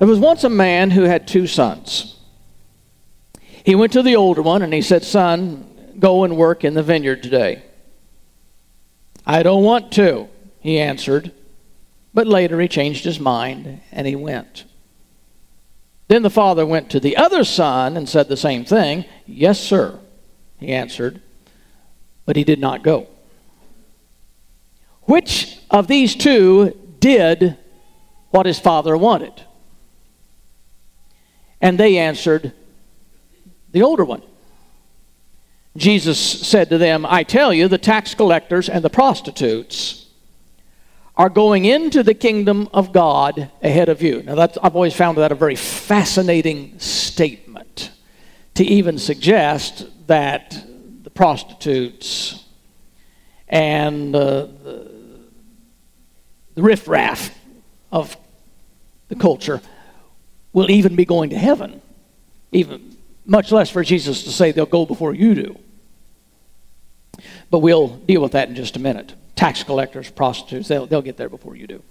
There was once a man who had two sons. He went to the older one and he said, Son, go and work in the vineyard today. I don't want to, he answered. But later he changed his mind and he went. Then the father went to the other son and said the same thing. Yes, sir, he answered. But he did not go. Which of these two did what his father wanted? And they answered, The older one. Jesus said to them, I tell you, the tax collectors and the prostitutes are going into the kingdom of God ahead of you. Now, that's, I've always found that a very fascinating statement to even suggest that the prostitutes and uh, the, the riffraff of the culture will even be going to heaven, even much less for Jesus to say they'll go before you do. But we'll deal with that in just a minute tax collectors, prostitutes, they'll, they'll get there before you do.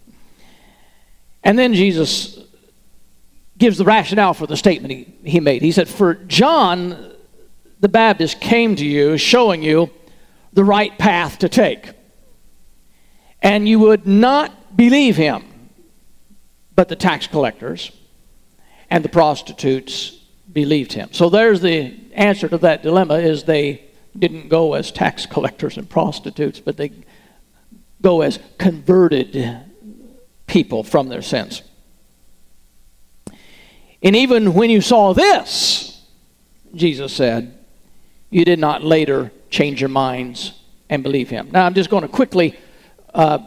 And then Jesus gives the rationale for the statement he, he made. He said, For John the Baptist came to you showing you the right path to take. And you would not believe him. But the tax collectors and the prostitutes believed him. So there's the answer to that dilemma is they didn't go as tax collectors and prostitutes, but they go as converted people from their sins. And even when you saw this, Jesus said, you did not later change your minds and believe him. Now, I'm just going to quickly uh,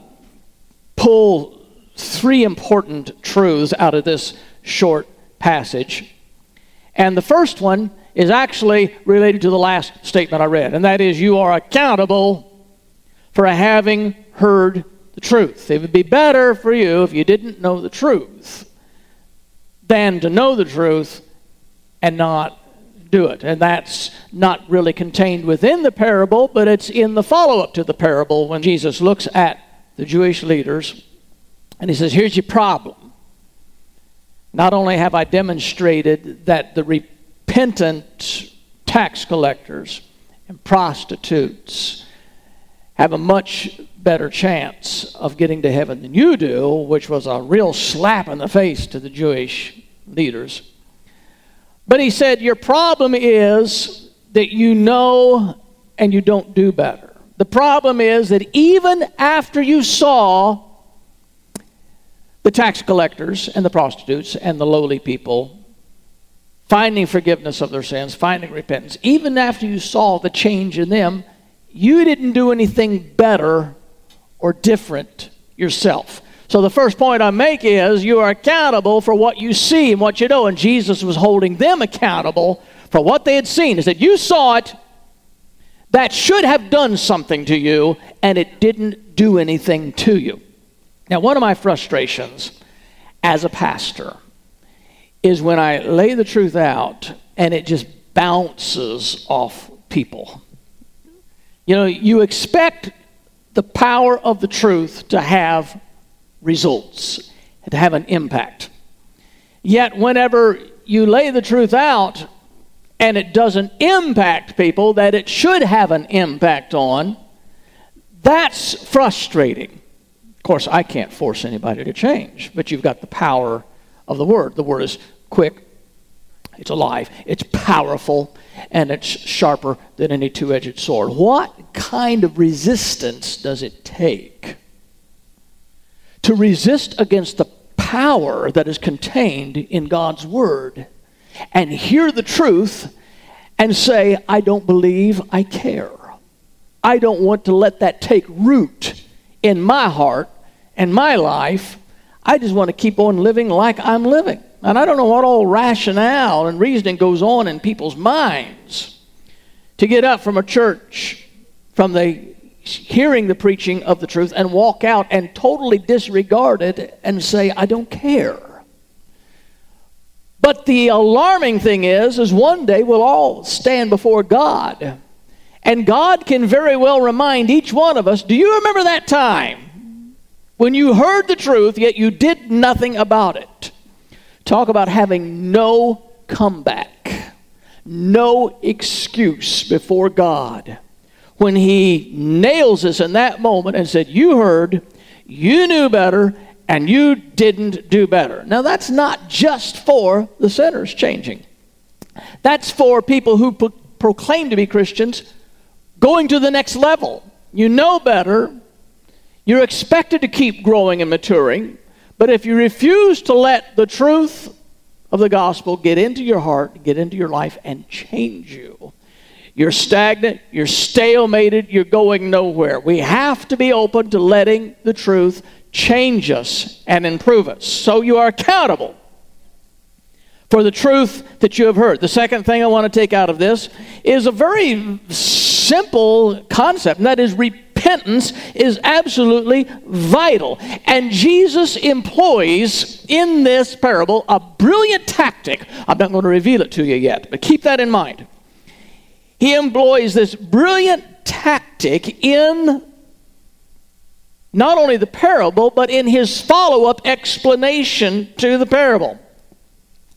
pull three important truths out of this short passage. And the first one is actually related to the last statement I read, and that is you are accountable for having heard the truth. It would be better for you if you didn't know the truth than to know the truth and not do it. And that's not really contained within the parable, but it's in the follow up to the parable when Jesus looks at the Jewish leaders and he says, Here's your problem. Not only have I demonstrated that the repentant tax collectors and prostitutes have a much better chance of getting to heaven than you do, which was a real slap in the face to the Jewish leaders. But he said, Your problem is that you know and you don't do better. The problem is that even after you saw the tax collectors and the prostitutes and the lowly people finding forgiveness of their sins, finding repentance, even after you saw the change in them, you didn't do anything better or different yourself. So the first point I make is you are accountable for what you see and what you know. And Jesus was holding them accountable for what they had seen. He said, You saw it, that should have done something to you, and it didn't do anything to you. Now, one of my frustrations as a pastor is when I lay the truth out and it just bounces off people. You know, you expect the power of the truth to have results, to have an impact. Yet, whenever you lay the truth out and it doesn't impact people that it should have an impact on, that's frustrating. Of course, I can't force anybody to change, but you've got the power of the Word. The Word is quick, it's alive, it's powerful, and it's sharper than any two edged sword. What kind of resistance does it take to resist against the power that is contained in God's Word and hear the truth and say, I don't believe I care? I don't want to let that take root in my heart and my life. I just want to keep on living like I'm living. And I don't know what all rationale and reasoning goes on in people's minds to get up from a church, from the hearing the preaching of the truth, and walk out and totally disregard it and say, I don't care. But the alarming thing is, is one day we'll all stand before God. And God can very well remind each one of us, do you remember that time when you heard the truth, yet you did nothing about it? Talk about having no comeback, no excuse before God. When He nails us in that moment and said, You heard, you knew better, and you didn't do better. Now, that's not just for the sinners changing, that's for people who pro- proclaim to be Christians going to the next level. You know better, you're expected to keep growing and maturing, but if you refuse to let the truth of the gospel get into your heart, get into your life, and change you, you're stagnant, you're stalemated, you're going nowhere. We have to be open to letting the truth change us and improve us. So you are accountable for the truth that you have heard. The second thing I want to take out of this is a very simple concept, and that is repentance is absolutely vital. And Jesus employs in this parable a brilliant tactic. I'm not going to reveal it to you yet, but keep that in mind. He employs this brilliant tactic in not only the parable, but in his follow up explanation to the parable.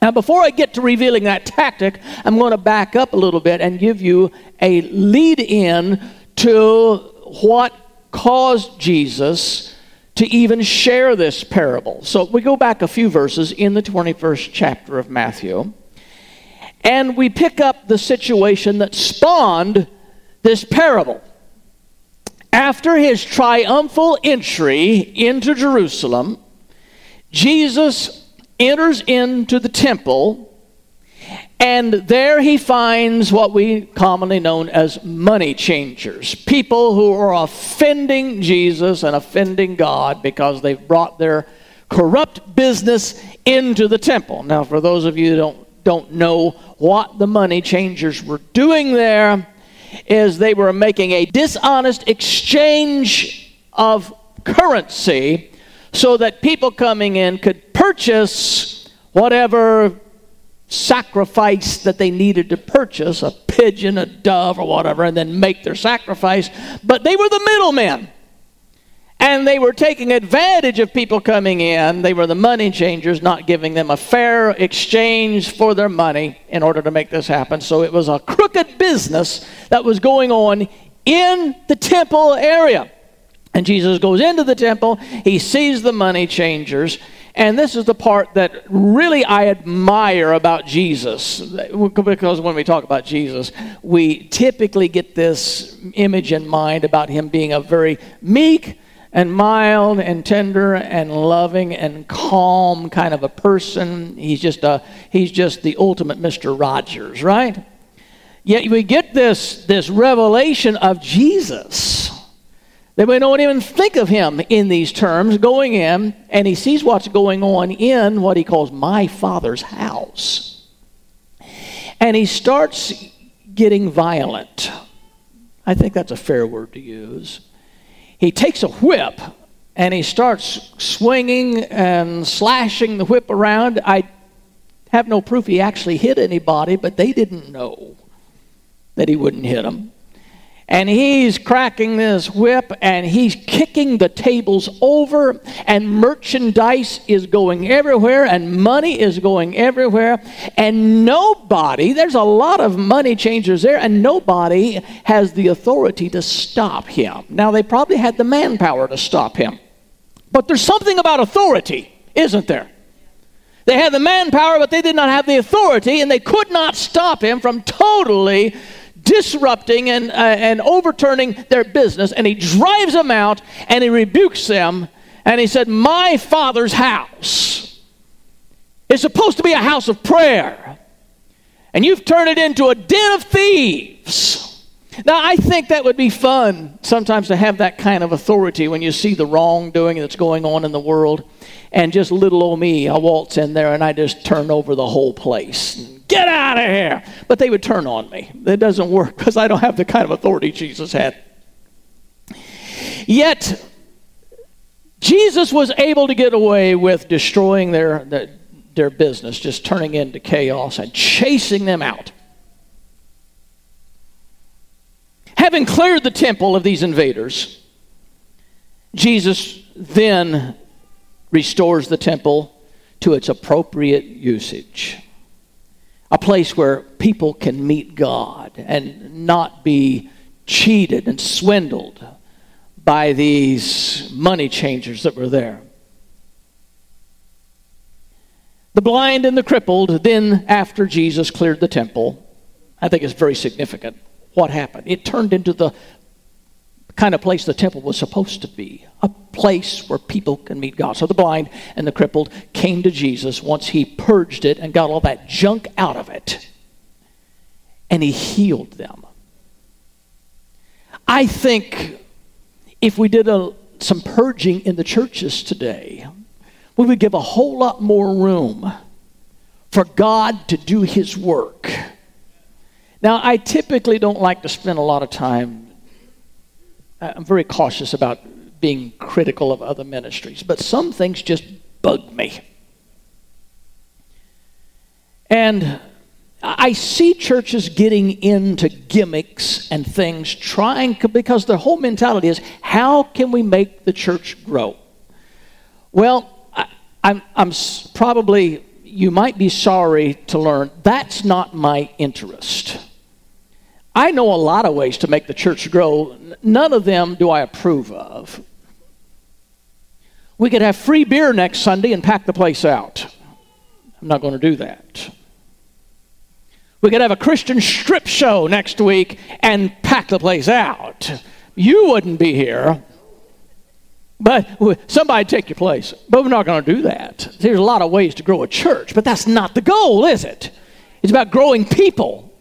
Now, before I get to revealing that tactic, I'm going to back up a little bit and give you a lead in to what caused Jesus to even share this parable. So we go back a few verses in the 21st chapter of Matthew, and we pick up the situation that spawned this parable. After his triumphal entry into Jerusalem, Jesus enters into the temple, and there he finds what we commonly known as money changers people who are offending Jesus and offending God because they've brought their corrupt business into the temple. Now, for those of you who don't, don't know what the money changers were doing there, is they were making a dishonest exchange of currency so that people coming in could purchase whatever sacrifice that they needed to purchase a pigeon, a dove, or whatever and then make their sacrifice. But they were the middlemen. And they were taking advantage of people coming in. They were the money changers, not giving them a fair exchange for their money in order to make this happen. So it was a crooked business that was going on in the temple area. And Jesus goes into the temple, he sees the money changers, and this is the part that really I admire about Jesus. Because when we talk about Jesus, we typically get this image in mind about him being a very meek, and mild and tender and loving and calm kind of a person. He's just a he's just the ultimate Mr. Rogers, right? Yet we get this this revelation of Jesus. That we don't even think of him in these terms, going in, and he sees what's going on in what he calls my father's house. And he starts getting violent. I think that's a fair word to use he takes a whip and he starts swinging and slashing the whip around. I have no proof he actually hit anybody, but they didn't know that he wouldn't hit them and he's cracking this whip and he's kicking the tables over and merchandise is going everywhere and money is going everywhere. And nobody there's a lot of money changers there and nobody has the authority to stop him. Now they probably had the manpower to stop him. But there's something about authority isn't there? They had the manpower but they did not have the authority and they could not stop him from totally disrupting and, uh, and overturning their business. And he drives them out and he rebukes them. And he said, My father's house is supposed to be a house of prayer. And you've turned it into a den of thieves. Now, I think that would be fun sometimes to have that kind of authority when you see the wrongdoing that's going on in the world. And just little old me, I waltz in there and I just turn over the whole place. Get out of here! But they would turn on me. That doesn't work because I don't have the kind of authority Jesus had. Yet, Jesus was able to get away with destroying their, their, their business, just turning into chaos and chasing them out. Having cleared the temple of these invaders, Jesus then restores the temple to its appropriate usage. A place where people can meet God and not be cheated and swindled by these money changers that were there. The blind and the crippled, then, after Jesus cleared the temple, I think it's very significant what happened. It turned into the kind of place the temple was supposed to be a place where people can meet God. So the blind and the crippled came to Jesus once he purged it and got all that junk out of it, and he healed them. I think if we did a, some purging in the churches today, we would give a whole lot more room for God to do his work now, I typically don't like to spend a lot of time, I'm very cautious about being critical of other ministries, but some things just bug me. And I see churches getting into gimmicks and things, trying, because their whole mentality is how can we make the church grow? Well, I, I'm, I'm probably, you might be sorry to learn, that's not my interest. I know a lot of ways to make the church grow. None of them do I approve of. We could have free beer next Sunday and pack the place out. I'm not going to do that. We could have a Christian strip show next week and pack the place out. You wouldn't be here. But somebody take your place. But we're not going to do that. There's a lot of ways to grow a church, but that's not the goal, is it? It's about growing people.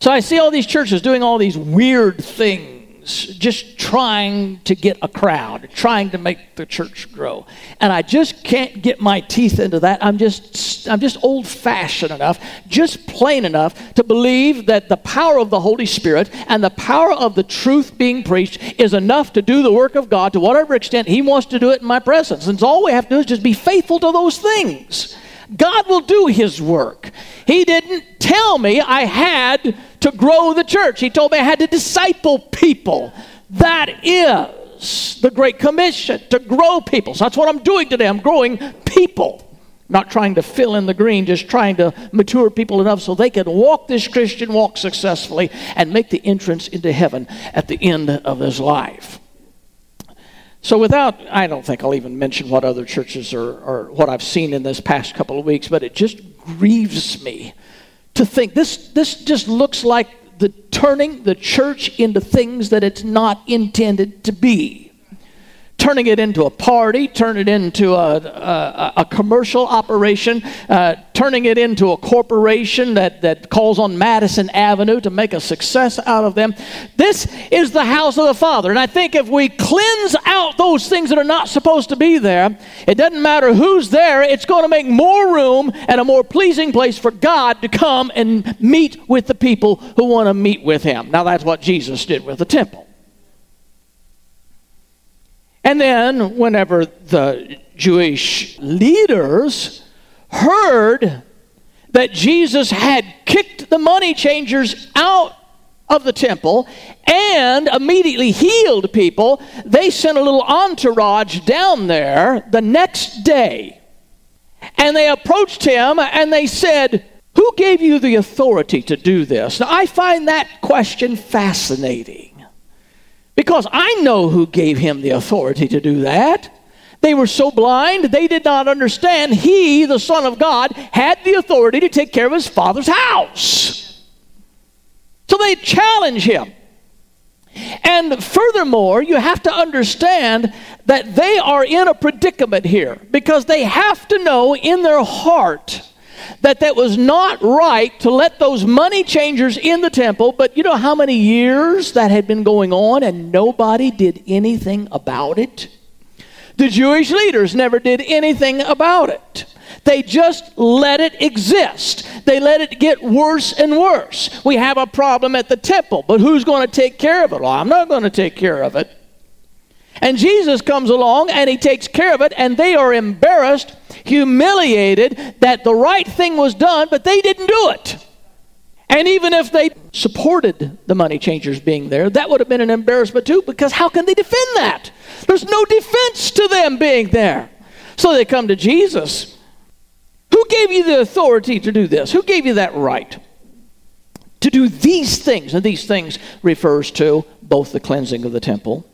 So I see all these churches doing all these weird things, just trying to get a crowd, trying to make the church grow. And I just can't get my teeth into that. I'm just I'm just old-fashioned enough, just plain enough to believe that the power of the Holy Spirit and the power of the truth being preached is enough to do the work of God to whatever extent he wants to do it in my presence. And so all we have to do is just be faithful to those things. God will do his work. He didn't tell me I had to grow the church. He told me I had to disciple people. That is the Great Commission to grow people. So that's what I'm doing today. I'm growing people. Not trying to fill in the green, just trying to mature people enough so they can walk this Christian walk successfully and make the entrance into heaven at the end of this life. So, without, I don't think I'll even mention what other churches are, or what I've seen in this past couple of weeks, but it just grieves me to think this, this just looks like the turning the church into things that it's not intended to be turning it into a party, turning it into a, a, a commercial operation, uh, turning it into a corporation that, that calls on Madison Avenue to make a success out of them. This is the house of the Father. And I think if we cleanse out those things that are not supposed to be there, it doesn't matter who's there, it's going to make more room and a more pleasing place for God to come and meet with the people who want to meet with Him. Now, that's what Jesus did with the temple. And then, whenever the Jewish leaders heard that Jesus had kicked the money changers out of the temple and immediately healed people, they sent a little entourage down there the next day. And they approached him and they said, Who gave you the authority to do this? Now, I find that question fascinating. Because I know who gave him the authority to do that. They were so blind, they did not understand he, the Son of God, had the authority to take care of his Father's house. So they challenge him. And furthermore, you have to understand that they are in a predicament here because they have to know in their heart that that was not right to let those money changers in the temple, but you know how many years that had been going on and nobody did anything about it? The Jewish leaders never did anything about it. They just let it exist. They let it get worse and worse. We have a problem at the temple, but who's going to take care of it? Well, I'm not going to take care of it. And Jesus comes along and he takes care of it, and they are embarrassed, humiliated that the right thing was done, but they didn't do it. And even if they supported the money changers being there, that would have been an embarrassment too, because how can they defend that? There's no defense to them being there. So they come to Jesus. Who gave you the authority to do this? Who gave you that right? To do these things. And these things refers to both the cleansing of the temple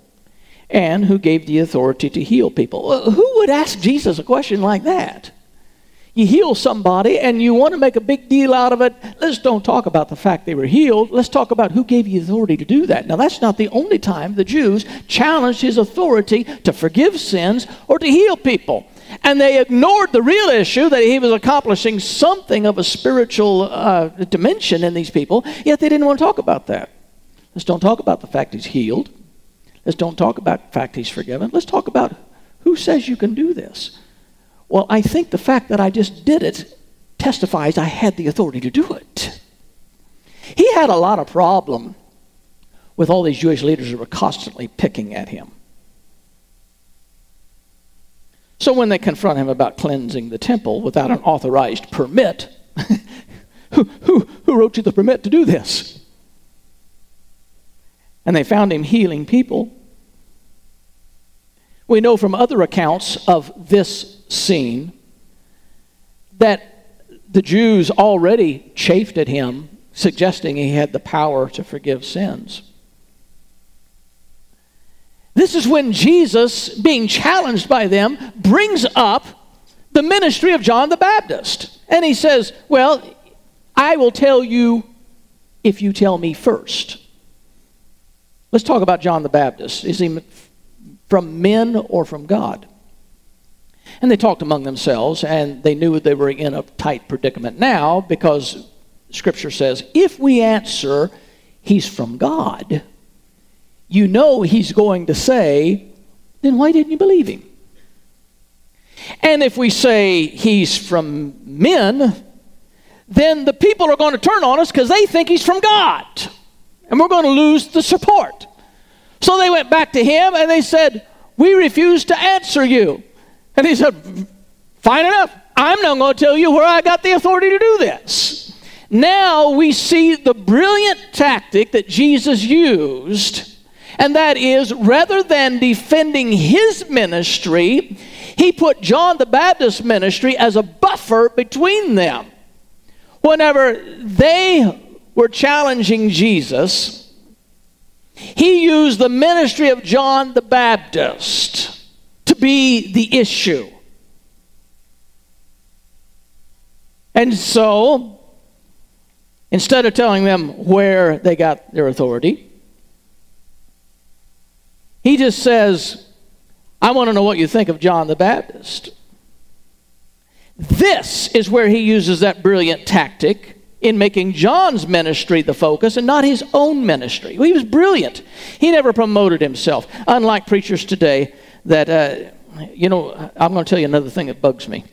and who gave the authority to heal people. Who would ask Jesus a question like that? You heal somebody and you want to make a big deal out of it. Let's don't talk about the fact they were healed. Let's talk about who gave you authority to do that. Now, that's not the only time the Jews challenged his authority to forgive sins or to heal people. And they ignored the real issue that he was accomplishing something of a spiritual uh, dimension in these people, yet they didn't want to talk about that. Let's don't talk about the fact he's healed. Let's don't talk about fact he's forgiven. Let's talk about who says you can do this. Well, I think the fact that I just did it testifies I had the authority to do it. He had a lot of problem with all these Jewish leaders who were constantly picking at him. So when they confront him about cleansing the temple without an authorized permit, who, who, who wrote you the permit to do this? And they found him healing people. We know from other accounts of this scene that the Jews already chafed at him, suggesting he had the power to forgive sins. This is when Jesus, being challenged by them, brings up the ministry of John the Baptist. And he says, Well, I will tell you if you tell me first. Let's talk about John the Baptist. Is he from men or from God? And they talked among themselves, and they knew they were in a tight predicament now because Scripture says, if we answer, he's from God, you know he's going to say, then why didn't you believe him? And if we say he's from men, then the people are going to turn on us because they think he's from God. And we're going to lose the support. So they went back to him and they said, We refuse to answer you. And he said, Fine enough. I'm not going to tell you where I got the authority to do this. Now we see the brilliant tactic that Jesus used, and that is rather than defending his ministry, he put John the Baptist's ministry as a buffer between them. Whenever they were challenging Jesus, he used the ministry of John the Baptist to be the issue. And so, instead of telling them where they got their authority, he just says, I want to know what you think of John the Baptist. This is where he uses that brilliant tactic in making John's ministry the focus and not his own ministry. He was brilliant. He never promoted himself, unlike preachers today that, uh, you know, I'm going to tell you another thing that bugs me.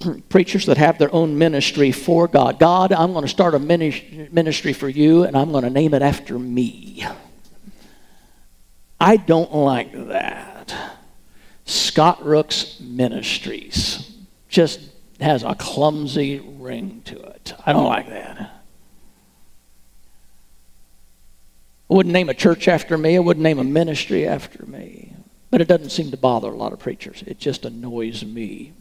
preachers that have their own ministry for God. God, I'm going to start a ministry for you, and I'm going to name it after me. I don't like that. Scott Rook's Ministries just has a clumsy ring to it. I don't like that. Wouldn't name a church after me. I wouldn't name a ministry after me. But it doesn't seem to bother a lot of preachers. It just annoys me.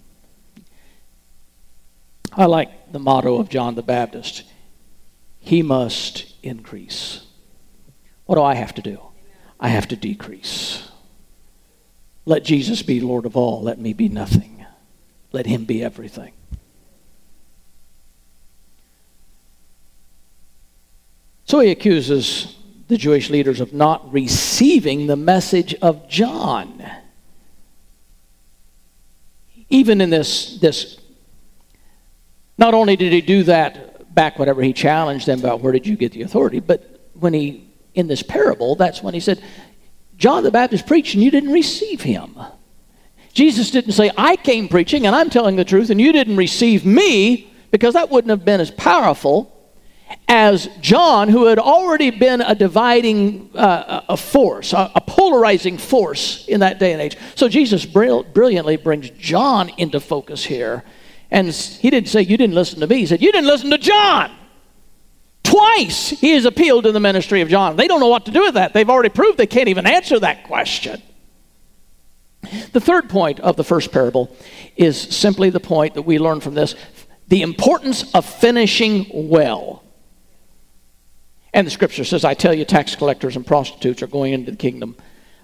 I like the motto of John the Baptist He must increase. What do I have to do? I have to decrease. Let Jesus be Lord of all. Let me be nothing. Let Him be everything. So he accuses the Jewish leaders of not receiving the message of John. Even in this, this Not only did he do that back whenever he challenged them about where did you get the authority, but when he, in this parable, that's when he said, John the Baptist preached and you didn't receive him. Jesus didn't say, I came preaching and I'm telling the truth and you didn't receive me because that wouldn't have been as powerful as John, who had already been a dividing uh, a force, a, a, polarizing force in that day and age. So Jesus brilliantly brings John into focus here. And he didn't say, You didn't listen to me. He said, You didn't listen to John. Twice he has appealed to the ministry of John. They don't know what to do with that. They've already proved they can't even answer that question. The third point of the first parable is simply the point that we learn from this the importance of finishing well. And the scripture says, I tell you, tax collectors and prostitutes are going into the kingdom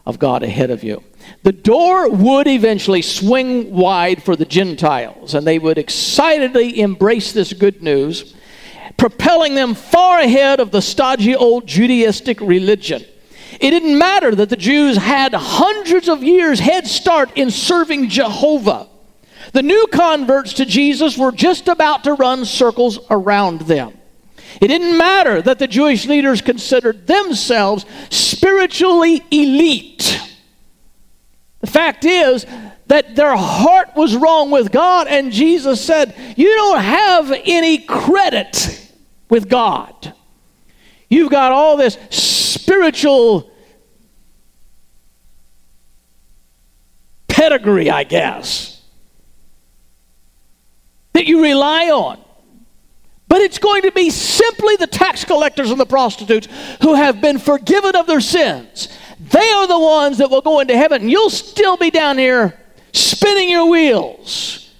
of God ahead of you. The door would eventually swing wide for the Gentiles, and they would excitedly embrace this good news, propelling them far ahead of the stodgy old Judaistic religion. It didn't matter that the Jews had hundreds of years head start in serving Jehovah. The new converts to Jesus were just about to run circles around them. It didn't matter that the Jewish leaders considered themselves spiritually elite. The fact is that their heart was wrong with God, and Jesus said, You don't have any credit with God. You've got all this spiritual pedigree, I guess, that you rely on. But it's going to be simply the tax collectors and the prostitutes who have been forgiven of their sins. They are the ones that will go into heaven. And you'll still be down here spinning your wheels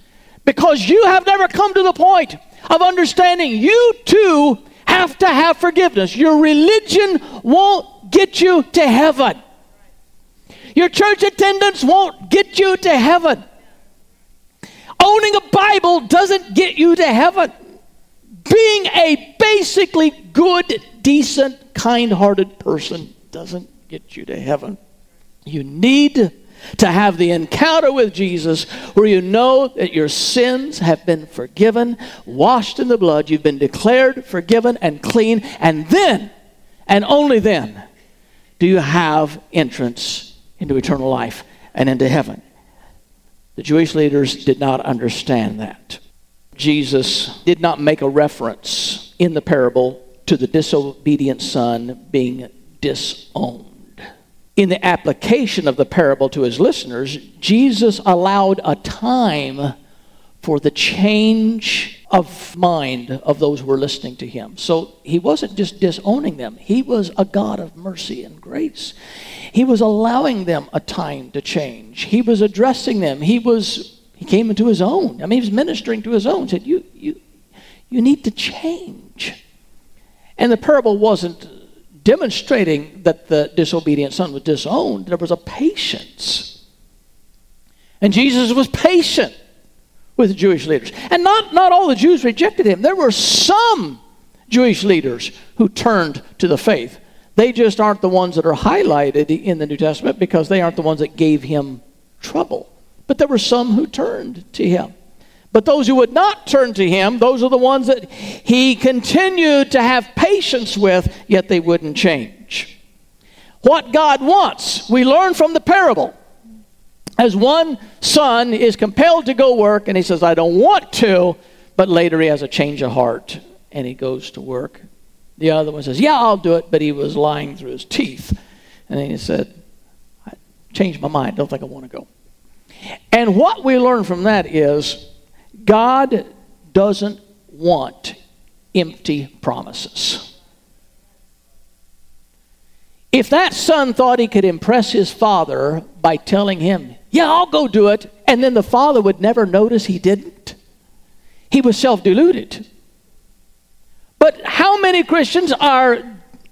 because you have never come to the point of understanding you too have to have forgiveness. Your religion won't get you to heaven. Your church attendance won't get you to heaven. Owning a Bible doesn't get you to heaven being a basically good, decent, kind hearted person doesn't get you to heaven. You need to have the encounter with Jesus where you know that your sins have been forgiven, washed in the blood, you've been declared forgiven and clean, and then, and only then, do you have entrance into eternal life and into heaven. The Jewish leaders did not understand that. Jesus did not make a reference in the parable to the disobedient son being disowned. In the application of the parable to his listeners, Jesus allowed a time for the change of mind of those who were listening to him. So he wasn't just disowning them, he was a God of mercy and grace. He was allowing them a time to change, he was addressing them, he was he came into his own. I mean, he was ministering to his own. Said, you, you, you need to change. And the parable wasn't demonstrating that the disobedient son was disowned. There was a patience. And Jesus was patient with the Jewish leaders. And not, not all the Jews rejected him. There were some Jewish leaders who turned to the faith. They just aren't the ones that are highlighted in the New Testament because they aren't the ones that gave him trouble. But there were some who turned to him. But those who would not turn to him, those are the ones that he continued to have patience with, yet they wouldn't change. What God wants, we learn from the parable. As one son is compelled to go work, and he says, I don't want to, but later he has a change of heart and he goes to work. The other one says, Yeah, I'll do it, but he was lying through his teeth. And then he said, I changed my mind, don't think I want to go. And what we learn from that is God doesn't want empty promises. If that son thought he could impress his father by telling him, Yeah, I'll go do it, and then the father would never notice he didn't, he was self deluded. But how many Christians are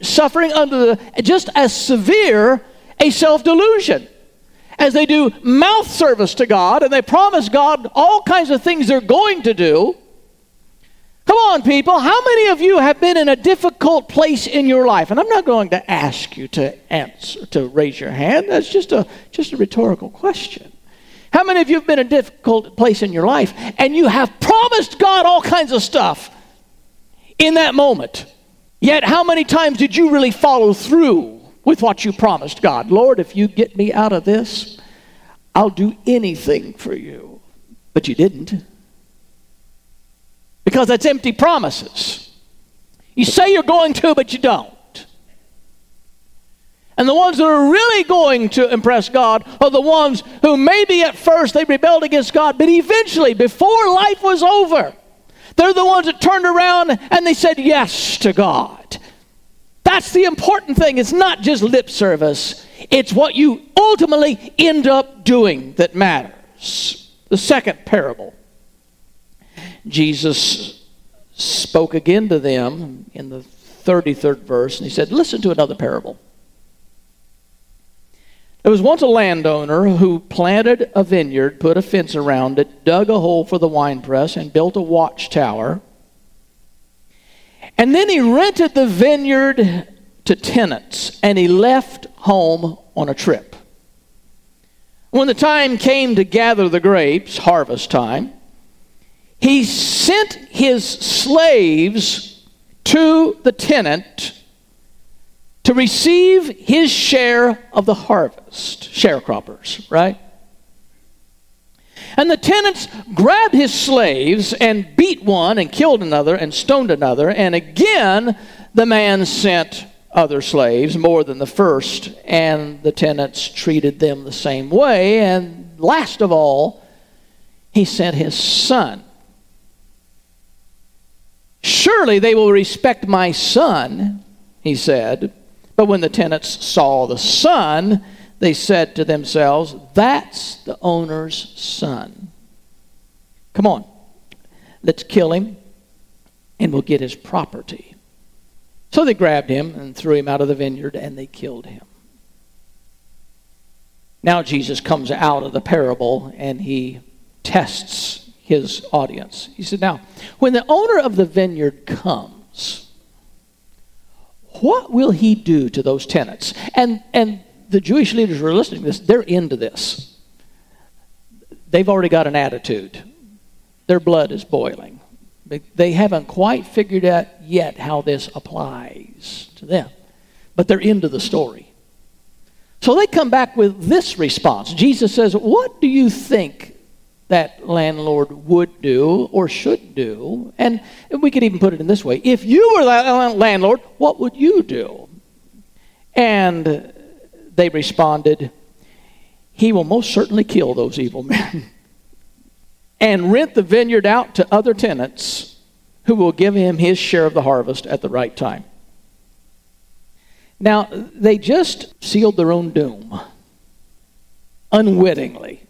suffering under the, just as severe a self delusion? As they do mouth service to God and they promise God all kinds of things they're going to do. Come on, people. How many of you have been in a difficult place in your life? And I'm not going to ask you to answer, to raise your hand. That's just a, just a rhetorical question. How many of you have been in a difficult place in your life and you have promised God all kinds of stuff in that moment? Yet, how many times did you really follow through with what you promised God? Lord, if you get me out of this, I'll do anything for you. But you didn't. Because that's empty promises. You say you're going to, but you don't. And the ones that are really going to impress God are the ones who maybe at first they rebelled against God, but eventually, before life was over, they're the ones that turned around and they said yes to God. That's the important thing. It's not just lip service, it's what you ultimately end up doing that matters. The second parable. Jesus spoke again to them in the 33rd verse, and he said, Listen to another parable. There was once a landowner who planted a vineyard, put a fence around it, dug a hole for the winepress, and built a watchtower. And then he rented the vineyard to tenants, and he left home on a trip. When the time came to gather the grapes, harvest time, he sent his slaves to the tenant to receive his share of the harvest. Sharecroppers, right? And the tenants grabbed his slaves and beat one and killed another and stoned another. And again, the man sent other slaves, more than the first, and the tenants treated them the same way. And last of all, he sent his son. Surely they will respect my son, he said. But when the tenants saw the son, they said to themselves, That's the owner's son. Come on, let's kill him and we'll get his property. So they grabbed him and threw him out of the vineyard and they killed him. Now Jesus comes out of the parable and he tests his audience. He said, Now, when the owner of the vineyard comes, what will he do to those tenants? And, and the Jewish leaders are listening to this, they're into this. They've already got an attitude. Their blood is boiling. They haven't quite figured out yet how this applies to them, but they're into the story. So they come back with this response. Jesus says, What do you think that landlord would do or should do. And we could even put it in this way if you were that landlord, what would you do? And they responded, He will most certainly kill those evil men and rent the vineyard out to other tenants who will give him his share of the harvest at the right time. Now, they just sealed their own doom unwittingly.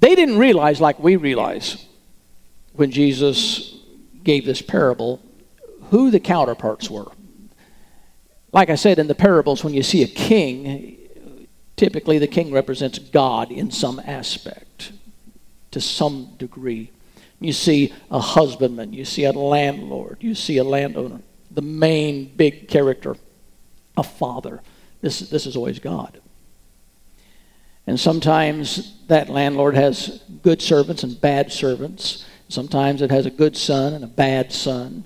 They didn't realize, like we realize, when Jesus gave this parable, who the counterparts were. Like I said in the parables, when you see a king, typically the king represents God in some aspect, to some degree. You see a husbandman, you see a landlord, you see a landowner. The main big character, a father. This, this is always God. And sometimes that landlord has good servants and bad servants. Sometimes it has a good son and a bad son.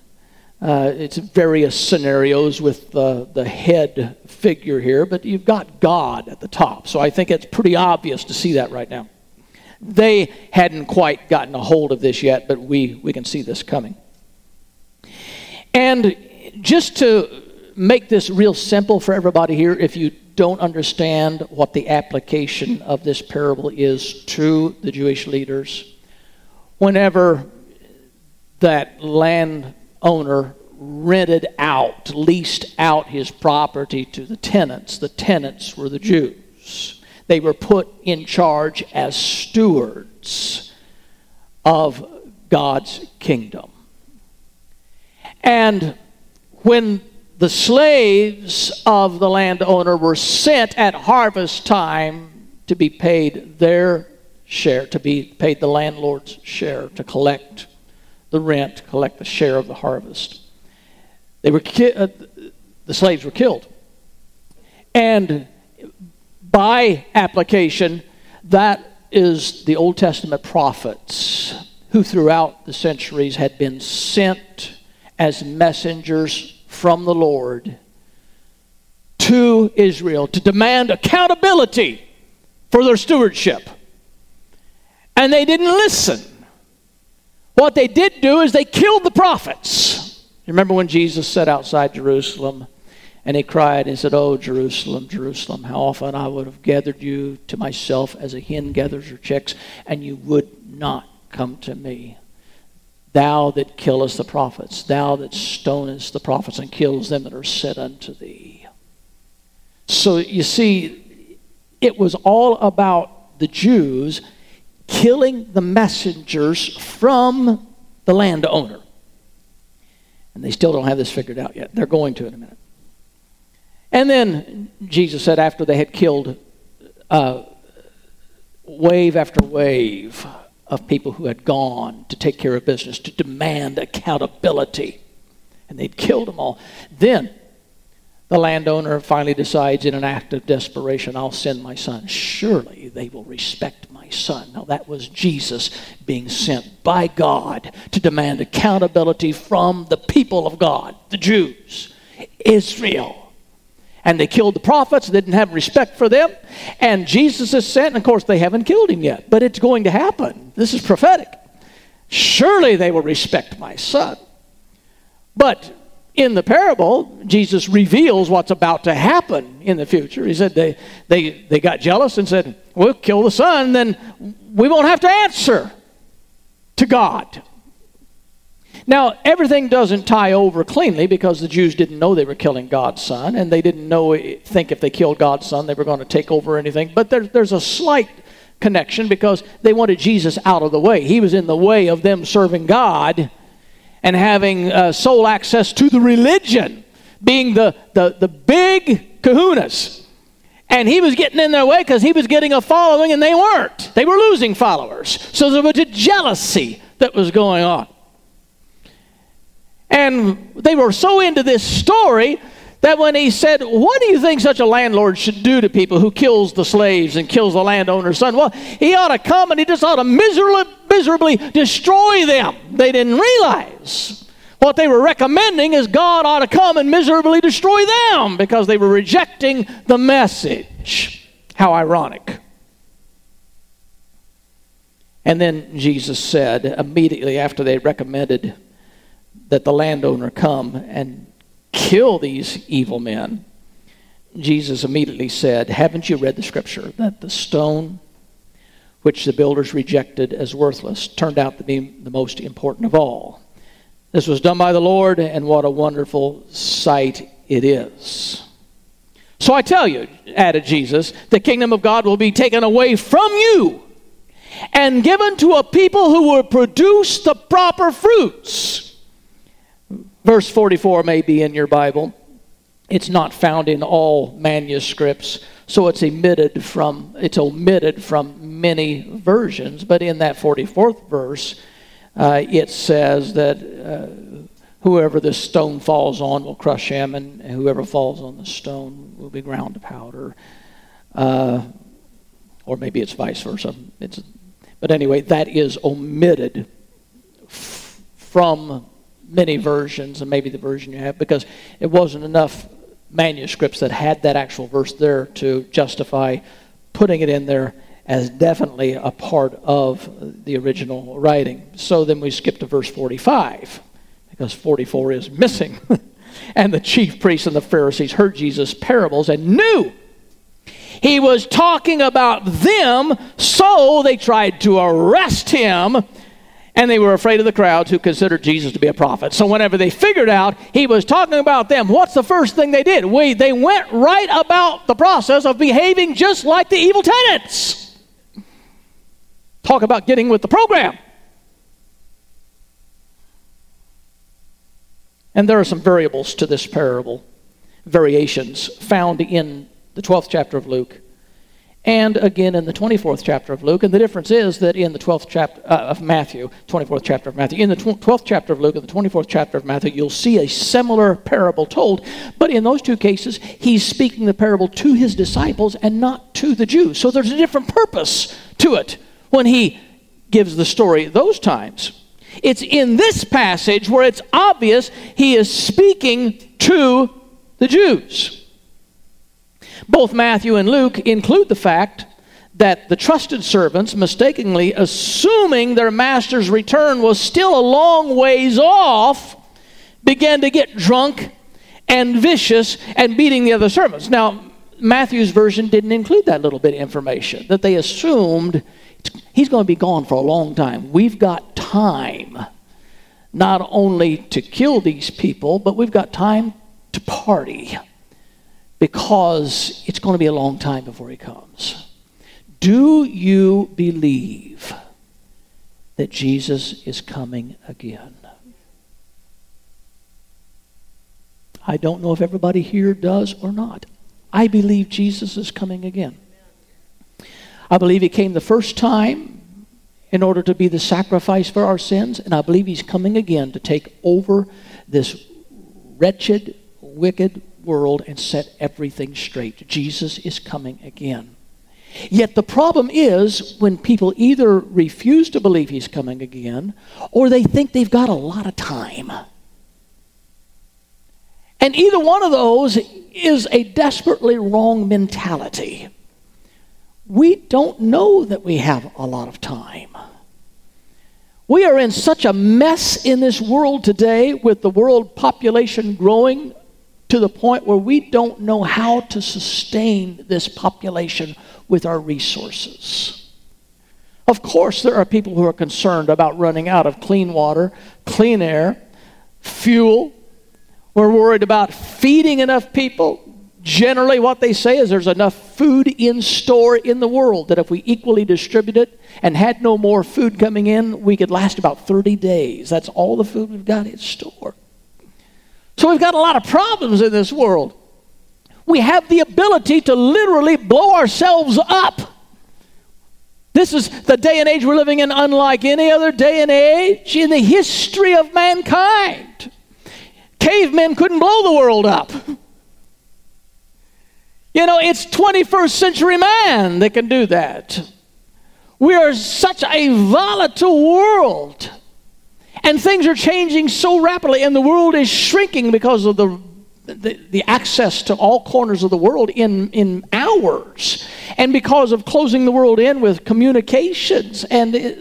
Uh, it's various scenarios with the, the head figure here, but you've got God at the top. So I think it's pretty obvious to see that right now. They hadn't quite gotten a hold of this yet, but we, we can see this coming. And just to make this real simple for everybody here, if you don't understand what the application of this parable is to the Jewish leaders. Whenever that landowner rented out, leased out his property to the tenants, the tenants were the Jews. They were put in charge as stewards of God's kingdom. And when the slaves of the landowner were sent at harvest time to be paid their share, to be paid the landlord's share, to collect the rent, to collect the share of the harvest. They were ki- uh, the slaves were killed. And by application, That is the Old Testament prophets who, throughout the centuries, had been sent as messengers from the Lord to Israel to demand accountability for their stewardship. And they didn't listen. What they did do is they killed the prophets. You remember when Jesus sat outside Jerusalem and he cried and he said, Oh, Jerusalem, Jerusalem, how often I would have gathered you to myself as a hen gathers her chicks, and you would not come to me. Thou that killest the prophets, thou that stonest the prophets and kills them that are sent unto thee. So you see, it was all about the Jews killing the messengers from the landowner. And they still don't have this figured out yet. They're going to in a minute. And then Jesus said, after they had killed uh, wave after wave of people who had gone to take care of business, to demand accountability, and they'd killed them all, then the landowner finally decides, in an act of desperation, I'll send my son. Surely they will respect son. Now, that was Jesus being sent by God to demand accountability from the people of God, the Jews, Israel and they killed the prophets, they didn't have respect for them. And Jesus is sent, and of course, they haven't killed him yet, but it's going to happen. This is prophetic. Surely they will respect my son. But in the parable, Jesus reveals what's about to happen in the future. He said they, they, they got jealous and said, We'll kill the son, then we won't have to answer to God. Now, everything doesn't tie over cleanly because the Jews didn't know they were killing God's son, and they didn't know eh, think if they killed God's son they were going to take over anything. But there, there's a slight connection because they wanted Jesus out of the way. He was in the way of them serving God and having uh, sole access to the religion, being the, the, the big kahunas. And he was getting in their way because he was getting a following and they weren't. They were losing followers. So there was a jealousy that was going on. And they were so into this story that when he said, What do you think such a landlord should do to people who kills the slaves and kills the landowner's son? Well, he ought to come and he just ought to miserably, miserably destroy them. They didn't realize. What they were recommending is God ought to come and miserably destroy them because they were rejecting the message. How ironic. And then Jesus said, immediately after they recommended that the landowner come and kill these evil men, Jesus immediately said, Haven't you read the scripture that the stone which the builders rejected as worthless turned out to be the most important of all? This was done by the Lord, and what a wonderful sight it is. So I tell you, added Jesus, the kingdom of God will be taken away from you and given to a people who will produce the proper fruits. Verse 44 may be in your Bible. It's not found in all manuscripts, so it's omitted from it's omitted from many versions. But in that 44th verse, uh, it says that uh, whoever this stone falls on will crush him, and whoever falls on the stone will be ground to powder. Uh, or maybe it's vice versa. It's, but anyway, that is omitted f- from many versions, and maybe the version you have, because it wasn't enough manuscripts that had that actual verse there to justify putting it in there as definitely a part of the original writing. So then we skip to verse 45, because 44 is missing. and the chief priests and the Pharisees heard Jesus' parables and knew he was talking about them, so they tried to arrest him and they were afraid of the crowds who considered Jesus to be a prophet. So whenever they figured out he was talking about them, what's the first thing they did? We, they went right about the process of behaving just like the evil tenants. Talk about getting with the program. And there are some variables to this parable, variations found in the 12th chapter of Luke and again in the 24th chapter of Luke. And the difference is that in the 12th chapter uh, of Matthew, 24th chapter of Matthew, in the 12th chapter of Luke and the 24th chapter of Matthew, you'll see a similar parable told. But in those two cases, he's speaking the parable to his disciples and not to the Jews. So there's a different purpose to it when he gives the story those times. It's in this passage where it's obvious he is speaking to the Jews. Both Matthew and Luke include the fact that the trusted servants, mistakenly assuming their master's return was still a long ways off, began to get drunk and vicious and beating the other servants. Now, Matthew's version didn't include that little bit of information, that they assumed he's going to be gone for a long time. We've got time not only to kill these people, but we've got time to party because it's going to be a long time before he comes. Do you believe that Jesus is coming again? I don't know if everybody here does or not. I believe Jesus is coming again. I believe he came the first time in order to be the sacrifice for our sins, and I believe he's coming again to take over this wretched, wicked world and set everything straight. Jesus is coming again. Yet the problem is when people either refuse to believe he's coming again or they think they've got a lot of time. And either one of those is a desperately wrong mentality. We don't know that we have a lot of time. We are in such a mess in this world today with the world population growing to the point where we don't know how to sustain this population with our resources. Of course, there are people who are concerned about running out of clean water, clean air, fuel. We're worried about feeding enough people. Generally, what they say is there's enough food in store in the world that if we equally distribute it and had no more food coming in, we could last about 30 days. That's all the food we've got in store. So we've got a lot of problems in this world. We have the ability to literally blow ourselves up. This is the day and age we're living in, unlike any other day and age in the history of mankind. Cavemen couldn't blow the world up. You know, it's 21st century man that can do that. We are such a volatile world. And things are changing so rapidly, and the world is shrinking because of the, the, the, access to all corners of the world in, in hours. And because of closing the world in with communications and it,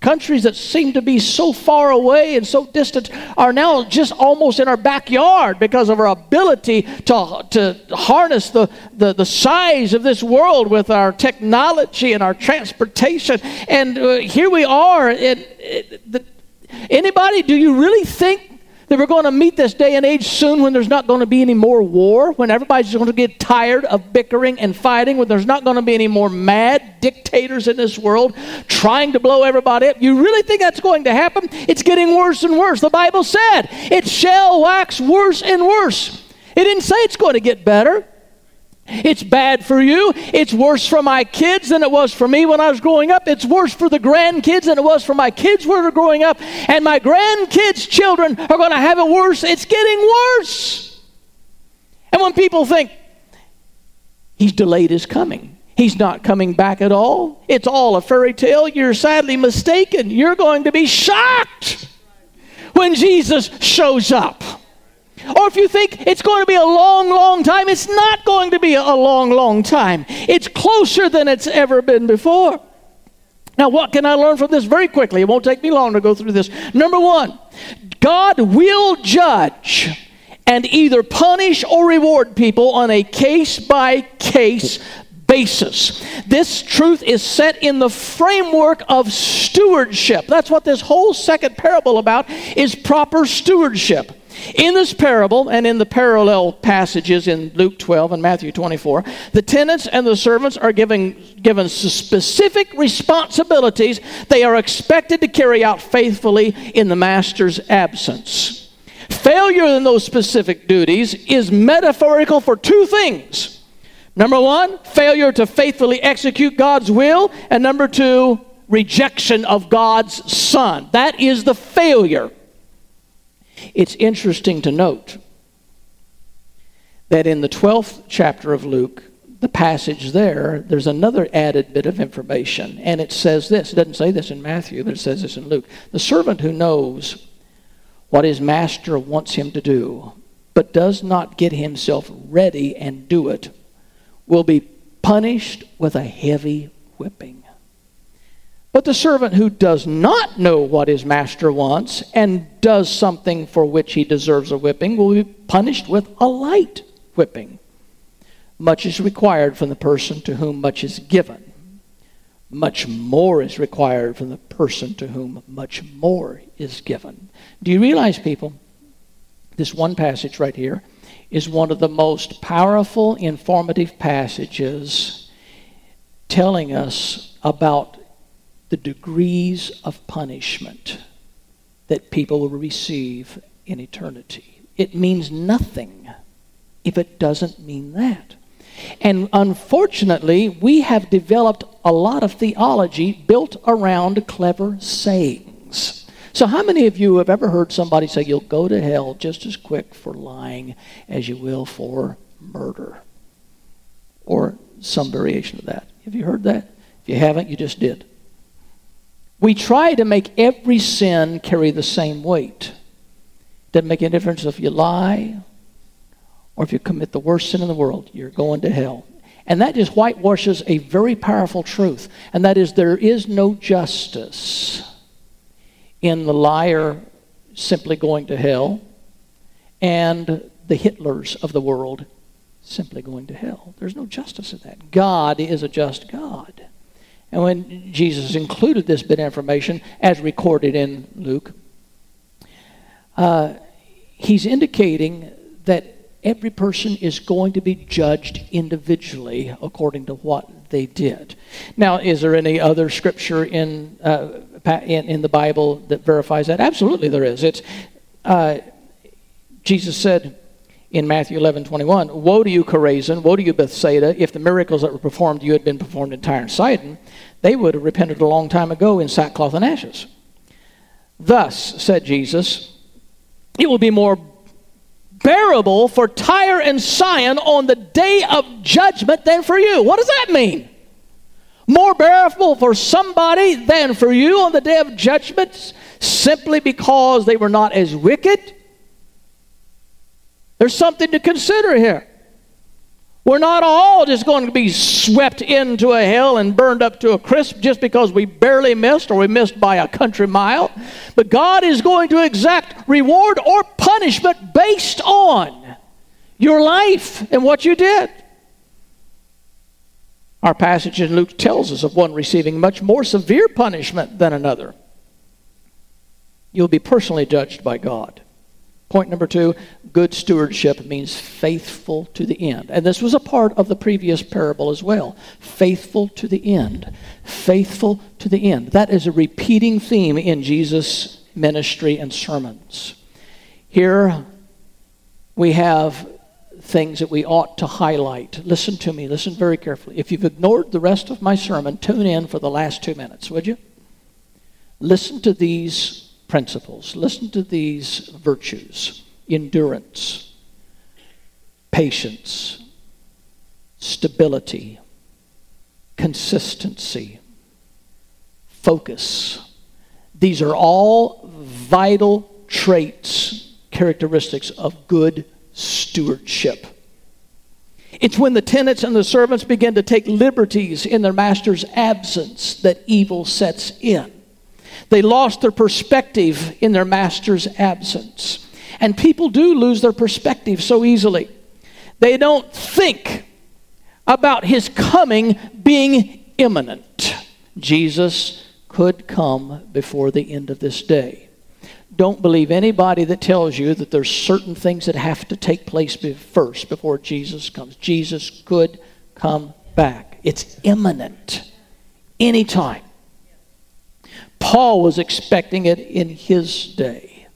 countries that seem to be so far away and so distant are now just almost in our backyard because of our ability to, to harness the, the, the size of this world with our technology and our transportation. And uh, here we are. The, Anybody, do you really think that we're going to meet this day and age soon when there's not going to be any more war, when everybody's going to get tired of bickering and fighting, when there's not going to be any more mad dictators in this world trying to blow everybody up? You really think that's going to happen? It's getting worse and worse. The Bible said it shall wax worse and worse. It didn't say it's going to get better. It's bad for you. It's worse for my kids than it was for me when I was growing up. It's worse for the grandkids than it was for my kids when they were growing up. And my grandkids' children are going to have it worse. It's getting worse. And when people think, he's delayed his coming, he's not coming back at all, it's all a fairy tale, you're sadly mistaken. You're going to be shocked when Jesus shows up. Or if you think it's going to be a long, long time, it's not going to be a long, long time. It's closer than it's ever been before. Now, what can I learn from this very quickly? It won't take me long to go through this. Number one, God will judge and either punish or reward people on a case by case basis. This truth is set in the framework of stewardship. That's what this whole second parable about is proper stewardship. In this parable and in the parallel passages in Luke 12 and Matthew 24, the tenants and the servants are given, given specific responsibilities they are expected to carry out faithfully in the master's absence. Failure in those specific duties is metaphorical for two things Number one, failure to faithfully execute God's will. And number two, rejection of God's Son. That is the failure. It's interesting to note that in the 12th chapter of Luke, the passage there, there's another added bit of information. And it says this it doesn't say this in Matthew, but it says this in Luke. The servant who knows what his master wants him to do, but does not get himself ready and do it, will be punished with a heavy whipping. But the servant who does not know what his master wants and does something for which he deserves a whipping will be punished with a light whipping. Much is required from the person to whom much is given. Much more is required from the person to whom much more is given. Do you realize, people, this one passage right here is one of the most powerful, informative passages telling us about the degrees of punishment that people will receive in eternity. It means nothing if it doesn't mean that. And unfortunately, we have developed a lot of theology built around clever sayings. So, how many of you have ever heard somebody say, You'll go to hell just as quick for lying as you will for murder? Or some variation of that. Have you heard that? If you haven't, you just did. We try to make every sin carry the same weight. Doesn't make any difference if you lie or if you commit the worst sin in the world, you're going to hell. And that just whitewashes a very powerful truth, and that is there is no justice in the liar simply going to hell and the Hitlers of the world simply going to hell. There's no justice in that. God is a just God. And when Jesus included this bit of information, as recorded in Luke, uh, he's indicating that every person is going to be judged individually according to what they did. Now, is there any other scripture in, uh, in, in, the Bible that verifies that? Absolutely, there is. It's, uh, Jesus said, in Matthew 11, 21, Woe to you, Chorazin! Woe to you, Bethsaida! If the miracles that were performed you had been performed in Tyre and Sidon, they would have repented a long time ago in sackcloth and ashes. Thus, said Jesus, it will be more bearable for Tyre and Sidon on the day of judgment than for you. What does that mean? More bearable for somebody than for you on the day of judgment simply because they were not as wicked? There's something to consider here. We're not all just going to be swept into a hell and burned up to a crisp just because we barely missed or we missed by a country mile. But God is going to exact reward or punishment based on your life and what you did. Our passage in Luke tells us of one receiving much more severe punishment than another. You'll be personally judged by God. Point number two good stewardship means faithful to the end. And this was a part of the previous parable as well. Faithful to the end. Faithful to the end. That is a repeating theme in Jesus' ministry and sermons. Here we have things that we ought to highlight. Listen to me, listen very carefully. If you've ignored the rest of my sermon, tune in for the last two minutes, would you? Listen to these principles. Listen to these virtues endurance, patience, stability, consistency, focus. These are all vital traits, characteristics of good stewardship. It's when the tenants and the servants begin to take liberties in their master's absence that evil sets in. They lost their perspective in their master's absence. And people do lose their perspective so easily. They don't think about his coming being imminent. Jesus could come before the end of this day. Don't believe anybody that tells you that there's certain things that have to take place first before Jesus comes. Jesus could come back. It's imminent. Anytime. Paul was expecting it in his day.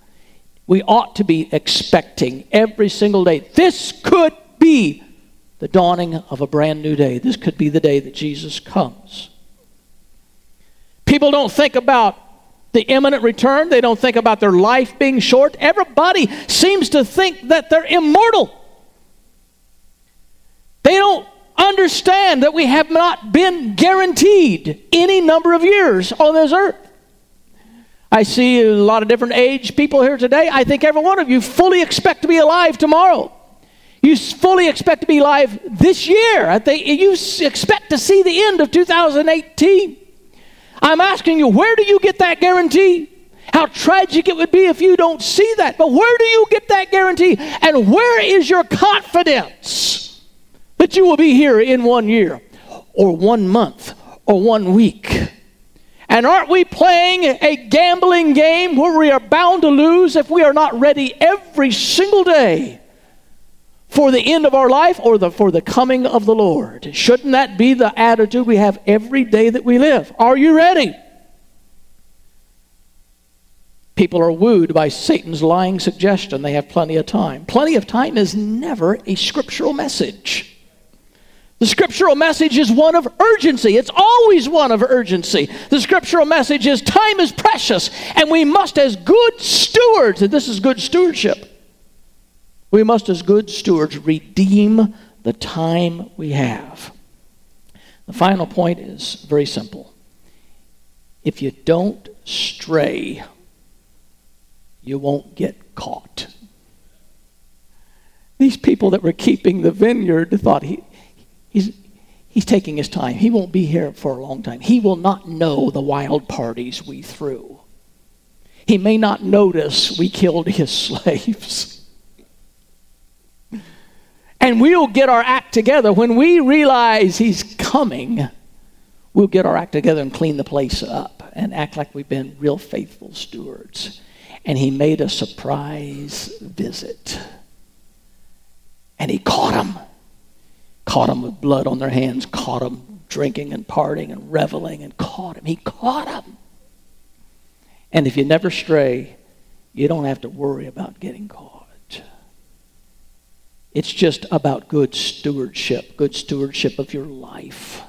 We ought to be expecting every single day. This could be the dawning of a brand new day. This could be the day that Jesus comes. People don't think about the imminent return, they don't think about their life being short. Everybody seems to think that they're immortal. They don't understand that we have not been guaranteed any number of years on this earth. I see a lot of different age people here today. I think every one of you fully expect to be alive tomorrow. You fully expect to be alive this year. I think you expect to see the end of 2018. I'm asking you, where do you get that guarantee? How tragic it would be if you don't see that. But where do you get that guarantee? And where is your confidence that you will be here in one year or one month or one week? And aren't we playing a gambling game where we are bound to lose if we are not ready every single day for the end of our life or the, for the coming of the Lord? Shouldn't that be the attitude we have every day that we live? Are you ready? People are wooed by Satan's lying suggestion they have plenty of time. Plenty of time is never a scriptural message. The scriptural message is one of urgency. It's always one of urgency. The scriptural message is time is precious, and we must, as good stewards, and this is good stewardship, we must, as good stewards, redeem the time we have. The final point is very simple. If you don't stray, you won't get caught. These people that were keeping the vineyard thought he, He's, he's taking his time. He won't be here for a long time. He will not know the wild parties we threw. He may not notice we killed his slaves. And we'll get our act together. When we realize he's coming, we'll get our act together and clean the place up and act like we've been real faithful stewards. And he made a surprise visit. And he caught him caught them with blood on their hands, caught them drinking and partying and reveling, and caught him. He caught them. And if you never stray, you don't have to worry about getting caught. It's just about good stewardship, good stewardship of your life.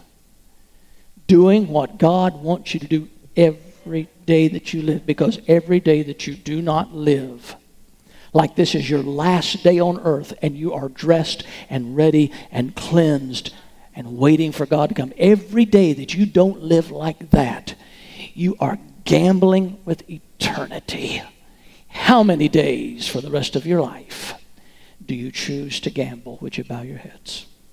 Doing what God wants you to do every day that you live, because every day that you do not live, like this is your last day on earth and you are dressed and ready and cleansed and waiting for God to come. Every day that you don't live like that, you are gambling with eternity. How many days for the rest of your life do you choose to gamble? Would you bow your heads?